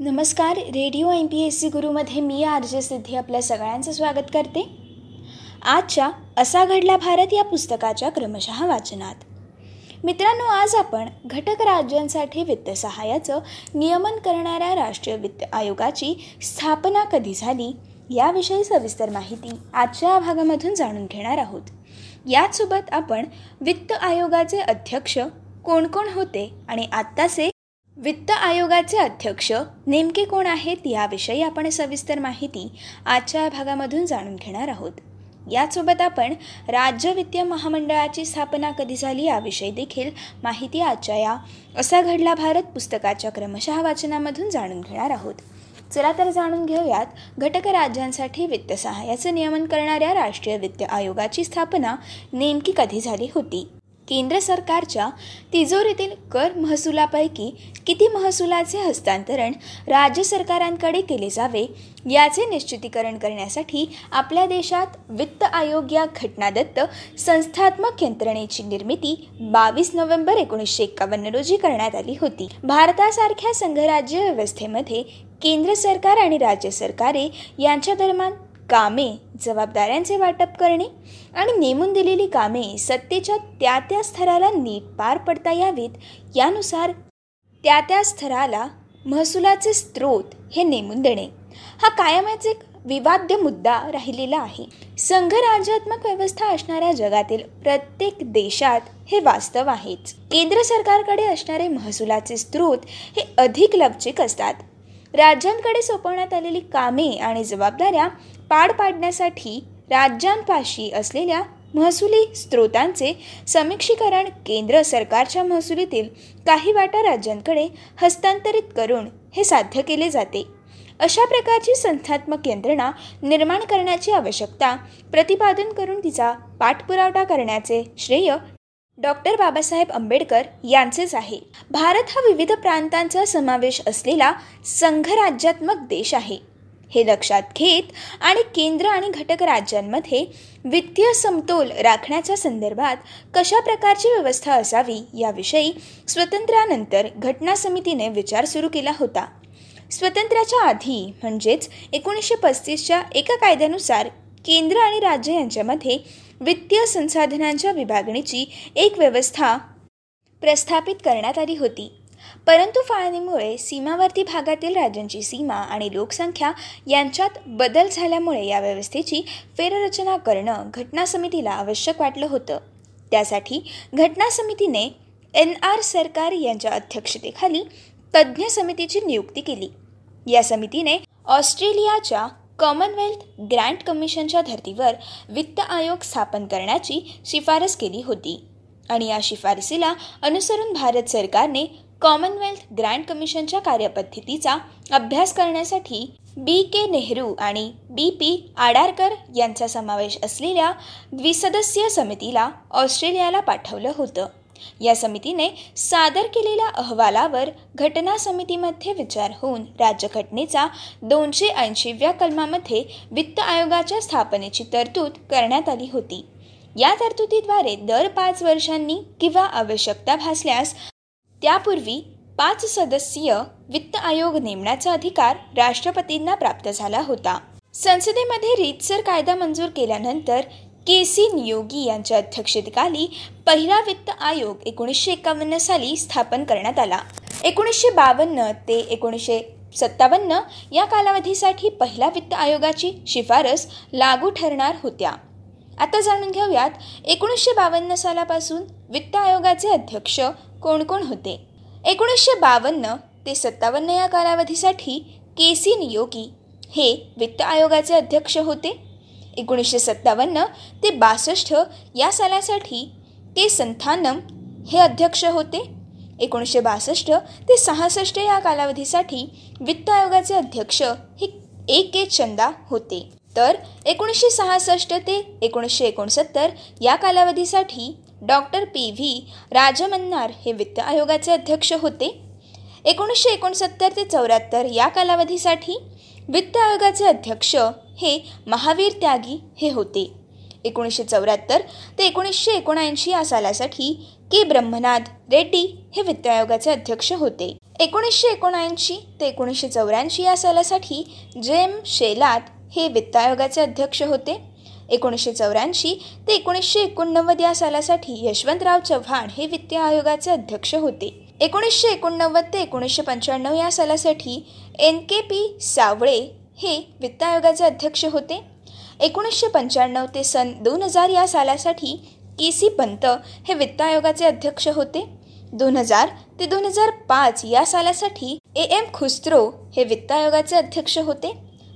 नमस्कार radio M P S C गुरुमध्ये मी R J Siddhi आपल्या सगळ्यांचं स्वागत करते. आजच्या असा घडला भारत या पुस्तकाच्या क्रमशः वाचनात. मित्रांनो आज आपण घटक राज्यांसाठी वित्त सहाय्याचं नियमन करणाऱ्या राष्ट्रीय वित्त आयोगाची स्थापना कधी झाली याविषयी सविस्तर माहिती आजच्या भागामधून जाणून घेणार आहोत. याचसोबत आपण वित्त आयोगाचे अध्यक्ष कोण कोण होते आणि आत्ताचे वित्त आयोगाचे अध्यक्ष नेमके कोण आहेत याविषयी आपण सविस्तर माहिती आजच्या भागामधून जाणून घेणार आहोत. यासोबत आपण राज्य वित्तीय महामंडळाची स्थापना कधी झाली याविषयी देखील माहिती आजच्या या असा घडला भारत पुस्तकाच्या क्रमशः वाचनामधून जाणून घेणार आहोत. चला तर जाणून घेऊयात घटक राज्यांसाठी वित्त सहाय्याचं नियमन करणाऱ्या राष्ट्रीय वित्त आयोगाची स्थापना नेमकी कधी झाली होती? केंद्र सरकारच्या तिजोरीतील कर महसुलापैकी किती महसुलाचे हस्तांतरण राज्य सरकारांकडे केले जावे याचे निश्चितीकरण करण्यासाठी आपल्या देशात वित्त आयोग या घटनादत्त संस्थात्मक यंत्रणेची निर्मिती बावीस नोव्हेंबर एकोणीसशे एक्कावन्न रोजी करण्यात आली होती. भारतासारख्या संघराज्य व्यवस्थेमध्ये केंद्र सरकार आणि राज्य सरकारे यांच्या दरम्यान कामे जबाबदाऱ्यांचे वाटप करणे आणि नेमून दिलेली कामे सत्तेच्या त्या त्या स्तराला नीट पार पडता यावीत यानुसार त्या त्या स्तराला महसुलाचे स्रोत हे नेमून देणे. हा कायमच एक विवाद्य मुद्दा राहिलेला आहे. संघराज्यात्मक व्यवस्था असणाऱ्या जगातील प्रत्येक देशात हे वास्तव आहेच. केंद्र सरकारकडे असणारे महसुलाचे स्रोत हे अधिक लवचिक असतात. राज्यांकडे सोपवण्यात आलेली कामे आणि जबाबदाऱ्या पाड पाडण्यासाठी राज्यांपाशी असलेल्या महसुली स्रोतांचे समीक्षीकरण केंद्र सरकारच्या महसुलीतील काही वाटा राज्यांकडे हस्तांतरित करून हे साध्य केले जाते. अशा प्रकारची संस्थात्मक यंत्रणा निर्माण करण्याची आवश्यकता प्रतिपादन करून तिचा पाठपुरावठा करण्याचे श्रेय डॉक्टर बाबासाहेब आंबेडकर यांचेच आहे. भारत हा विविध प्रांतांचा समावेश असलेला संघराज्यात्मक देश आहे. हे लक्षात घेत आणि केंद्र आणि घटक राज्यांमध्ये वित्तीय समतोल राखण्याच्या संदर्भात कशा प्रकारची व्यवस्था असावी याविषयी स्वातंत्र्यानंतर घटना समितीने विचार सुरू केला होता. स्वातंत्र्याच्या आधी म्हणजेच एकोणीसशे पस्तीसच्या एका कायद्यानुसार केंद्र आणि राज्य यांच्यामध्ये वित्तीय संसाधनांच्या विभागणीची एक व्यवस्था प्रस्थापित करण्यात आली होती. परंतु फाळणीमुळे सीमावर्ती भागातील राज्यांची सीमा आणि लोकसंख्या यांच्यात बदल झाल्यामुळे या व्यवस्थेची फेररचना करणं घटना समितीला आवश्यक वाटलं होतं. त्यासाठी घटना समितीने एन आर सरकार यांच्या अध्यक्षतेखाली तज्ज्ञ समितीची नियुक्ती केली. या समितीने ऑस्ट्रेलियाच्या कॉमनवेल्थ ग्रँट कमिशनच्या धर्तीवर वित्त आयोग स्थापन करण्याची शिफारस केली होती. आणि या शिफारसीला अनुसरून भारत सरकारने कॉमनवेल्थ ग्रँड कमिशनच्या कार्यपद्धतीचा अभ्यास करण्यासाठी बी के नेहरू आणि बी पी आडारकर यांचा समावेश असलेल्या द्विसदस्यीय समितीला ऑस्ट्रेलियाला पाठवलं होतं. या समितीने सादर केलेल्या अहवालावर घटना समितीमध्ये विचार होऊन राज्यघटनेचा दोनशे ऐंशीव्या कलमामध्ये वित्त आयोगाच्या स्थापनेची तरतूद करण्यात आली होती. या तरतुदीद्वारे दर पाच वर्षांनी किंवा आवश्यकता भासल्यास त्यापूर्वी पाच सदस्यीय वित्त आयोग नेमण्याचा अधिकार राष्ट्रपतींना प्राप्त झाला होता. संसदेमध्ये रीतसर कायदा मंजूर केल्यानंतर के सी नियोगी यांच्या अध्यक्षतेखाली पहिला वित्त आयोग एकोणीसशे एकावन्न साली स्थापन करण्यात आला. एकोणीसशे बावन्न ते एकोणीसशे सत्तावन्न या कालावधीसाठी पहिल्या वित्त आयोगाची शिफारस लागू ठरणार होत्या. आता जाणून घेऊयात एकोणीसशे बावन्न सालापासून वित्त आयोगाचे अध्यक्ष कोण कोण होते? एकोणीसशे बावन्न ते सत्तावन्न या कालावधीसाठी के सी नियोगी हे वित्त आयोगाचे अध्यक्ष होते. एकोणीसशे सत्तावन्न ते बासष्ट या सालासाठी के संथानम हे अध्यक्ष होते. एकोणीसशे बासष्ट ते सहासष्ट या कालावधीसाठी वित्त आयोगाचे अध्यक्ष हे ए के चंदा होते. तर एकोणीसशे सहासष्ट ते एकोणीसशे एकोणसत्तर या कालावधीसाठी डॉक्टर पी. व्ही. राजमन्नार हे वित्त आयोगाचे अध्यक्ष होते. एकोणीसशे एकोणसत्तर ते चौऱ्याहत्तर या कालावधीसाठी वित्त आयोगाचे अध्यक्ष हे महावीर त्यागी हे होते. एकोणीसशे चौऱ्याहत्तर ते एकोणीसशे एकोणऐंशी या सालासाठी के. ब्रह्मनाथ रेड्डी हे वित्त आयोगाचे अध्यक्ष होते. एकोणीसशे एकोणऐंशी ते एकोणीसशे चौऱ्याऐंशी या सालासाठी जेम शेलात हे वित्त आयोगाचे अध्यक्ष होते. एकोणीसशे चौऱ्याऐंशी ते एकोणीसशे एकोणनव्वद या सालासाठी यशवंतराव चव्हाण हे वित्त आयोगाचे अध्यक्ष होते. एकोणीसशे एकोणनव्वद ते एकोणीसशे पंच्याण्णव या सालासाठी एन के पी सावळे हे वित्त आयोगाचे अध्यक्ष होते. एकोणीसशे पंच्याण्णव ते सन दोन हजार या सालासाठी के सी पंत हे वित्त आयोगाचे अध्यक्ष होते. दोन हजार ते दोन हजार पाच या सालासाठी ए एम खुस्रो हे वित्त आयोगाचे अध्यक्ष होते.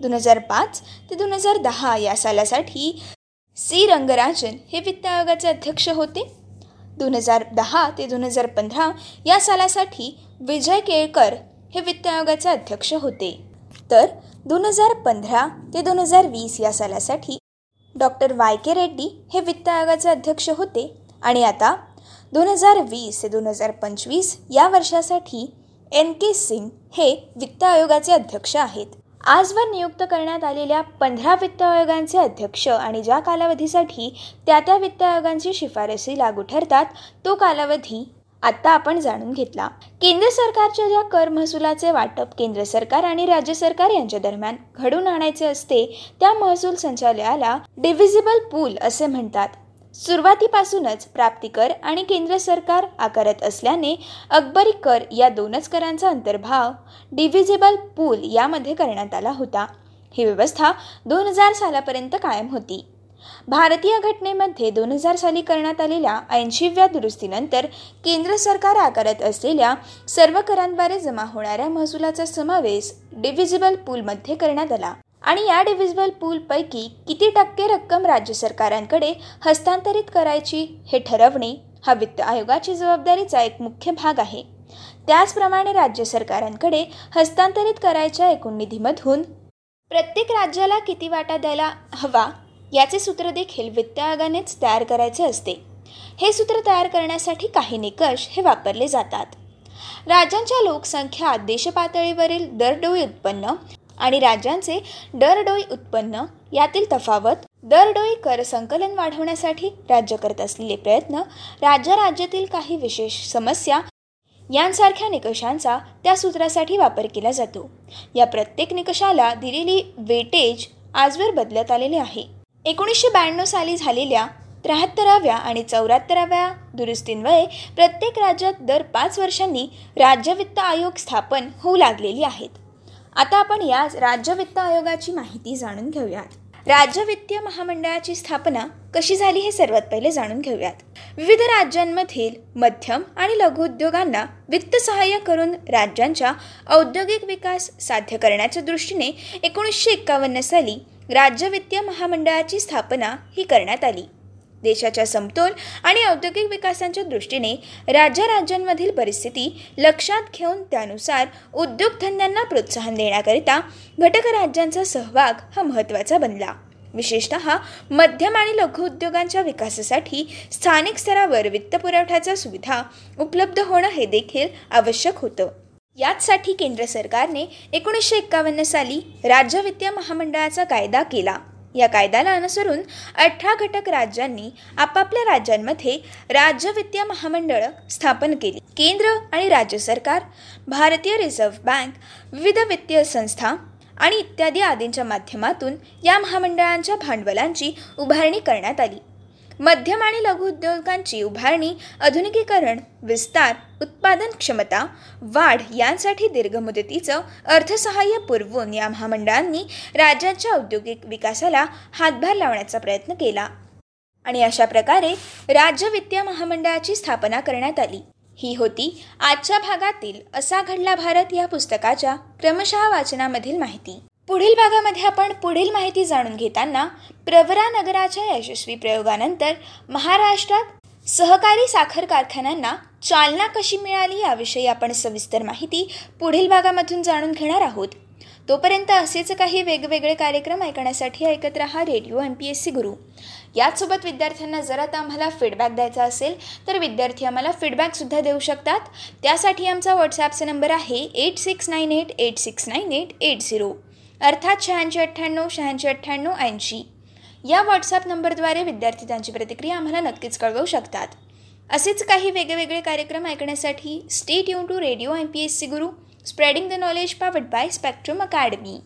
दोन हजार पाच ते दोन हजार दहा या सालासाठी सी रंगराजन हे वित्त आयोगाचे अध्यक्ष होते. दोन हजार दहा ते दोन हजार पंधरा या सालासाठी विजय केळकर हे वित्त आयोगाचे अध्यक्ष होते. तर दोन हजार पंधरा ते दोन हजार वीस या सालासाठी डॉक्टर वाय के रेड्डी हे वित्त आयोगाचे अध्यक्ष होते आणि आता दोन हजार वीस ते दोन हजार पंचवीस या वर्षासाठी एन के सिंग हे वित्त आयोगाचे अध्यक्ष आहेत. आजवर नियुक्त करण्यात आलेल्या पंधरा वित्त आयोगांचे अध्यक्ष आणि ज्या कालावधीसाठी त्या त्या वित्त आयोगांची शिफारसी लागू ठरतात तो कालावधी आत्ता आपण जाणून घेतला. केंद्र सरकारच्या ज्या कर महसुलाचे वाटप केंद्र सरकार आणि राज्य सरकार यांच्या दरम्यान घडून आणायचे असते त्या महसूल संचालयाला डिव्हिजिबल पूल असे म्हणतात. सुरुवातीपासूनच प्राप्तिकर आणि केंद्र सरकार आकारत असल्याने अकबरी कर या दोनच करांचा अंतर्भाव डिव्हिजिबल पूल यामध्ये करण्यात आला होता. ही व्यवस्था दोन हजार सालापर्यंत कायम होती. भारतीय घटनेमध्ये दोन हजार साली करण्यात आलेल्या ऐंशीव्या दुरुस्तीनंतर केंद्र सरकार आकारत असलेल्या सर्व करांद्वारे जमा होणाऱ्या महसुलाचा समावेश डिव्हिजिबल पूलमध्ये करण्यात आला. आणि या डिव्हिजिबल पूलपैकी किती टक्के रक्कम राज्य सरकारांकडे हस्तांतरित करायची हे ठरवणे हा वित्त आयोगाची जबाबदारीचा एक मुख्य भाग आहे. त्याचप्रमाणे राज्य सरकारांकडे हस्तांतरित करायच्या एकूण निधीमधून प्रत्येक राज्याला किती वाटा द्यायला हवा याचे सूत्र देखील वित्त आयोगानेच तयार करायचे असते. हे सूत्र तयार करण्यासाठी काही निकष हे वापरले जातात. राज्यांच्या लोकसंख्या देशपातळीवरील दरडोई उत्पन्न आणि राज्यांचे दरडोई उत्पन्न यातील तफावत दरडोई कर संकलन वाढवण्यासाठी राज्य करत असलेले प्रयत्न राज्य राज्यातील काही विशेष समस्या यांसारख्या निकषांचा त्या सूत्रासाठी वापर केला जातो. या प्रत्येक निकषाला दिलेली वेटेज आजवर बदलत आलेले आहे. एकोणीसशे ब्याण्णव साली झालेल्या त्र्याहत्तराव्या आणि चौऱ्याहत्तराव्या दुरुस्तींमुळे प्रत्येक राज्यात दर पाच वर्षांनी राज्य वित्त आयोग स्थापन होऊ लागलेली आहेत. आता आपण याच राज्य वित्त आयोगाची माहिती जाणून घेऊयात. राज्य वित्तीय महामंडळाची स्थापना कशी झाली हे सर्वात पहिले जाणून घेऊयात. विविध राज्यांमधील मध्यम आणि लघु उद्योगांना वित्त सहाय्य करून राज्यांच्या औद्योगिक विकास साध्य करण्याच्या दृष्टीने एकोणीसशे एक्कावन्न साली राज्य वित्तीय महामंडळाची स्थापना ही करण्यात आली. देशाच्या समतोल आणि औद्योगिक विकासाच्या दृष्टीने राज्य राज्यांमधील परिस्थिती लक्षात घेऊन त्यानुसार उद्योगधंद्यांना प्रोत्साहन देण्याकरिता घटक राज्यांचा सहभाग हा महत्त्वाचा बनला. विशेषत मध्यम आणि लघु उद्योगांच्या विकासासाठी स्थानिक स्तरावर वित्तपुरवठ्याच्या सुविधा उपलब्ध होणं हे देखील आवश्यक होतं. याचसाठी केंद्र सरकारने एकोणीसशे एक्कावन्न साली राज्य वित्तीय महामंडळाचा कायदा केला. या कायद्याला अनुसरून अठरा घटक राज्यांनी आपापल्या राज्यांमध्ये राज्य वित्तीय महामंडळ स्थापन केली. केंद्र आणि राज्य सरकार भारतीय रिझर्व्ह बँक विविध वित्तीय संस्था आणि इत्यादी आदींच्या माध्यमातून या महामंडळांच्या भांडवलांची उभारणी करण्यात आली. मध्यम आणि लघु उद्योगांची उभारणी आधुनिकीकरण विस्तार उत्पादन क्षमता वाढ यांसाठी दीर्घ मुदतीचं अर्थसहाय्य पुरवून या महामंडळांनी राज्याच्या औद्योगिक विकासाला हातभार लावण्याचा प्रयत्न केला. आणि अशा प्रकारे राज्य वित्तीय महामंडळाची स्थापना करण्यात आली. ही होती आजच्या भागातील असा घडला भारत या पुस्तकाच्या क्रमशः वाचनामधील माहिती. पुढील भागामध्ये आपण पुढील माहिती जाणून घेताना प्रवरा नगराच्या यशस्वी प्रयोगानंतर महाराष्ट्रात सहकारी साखर कारखान्यांना चालना कशी मिळाली याविषयी आपण सविस्तर माहिती पुढील भागामधून जाणून घेणार आहोत. तोपर्यंत असेच काही वेगवेगळे कार्यक्रम ऐकण्यासाठी ऐकत रहा radio M P S C Guru. याचसोबत विद्यार्थ्यांना जर आता आम्हाला फीडबॅक द्यायचा असेल तर विद्यार्थी आम्हाला फीडबॅकसुद्धा देऊ शकतात. त्यासाठी आमचा व्हॉट्सॲपचा नंबर आहे eight six nine eight eight six nine eight eight zero अर्थात शहाऐंशी अठ्ठ्याण्णव शहाऐंशी अठ्ठ्याण्णव ऐंशी. या व्हॉट्सॲप नंबरद्वारे विद्यार्थी त्यांची प्रतिक्रिया आम्हाला नक्कीच कळवू शकतात. असेच काही वेगवेगळे कार्यक्रम ऐकण्यासाठी stay युन to radio M P S C Guru spreading the knowledge powered by spectrum academy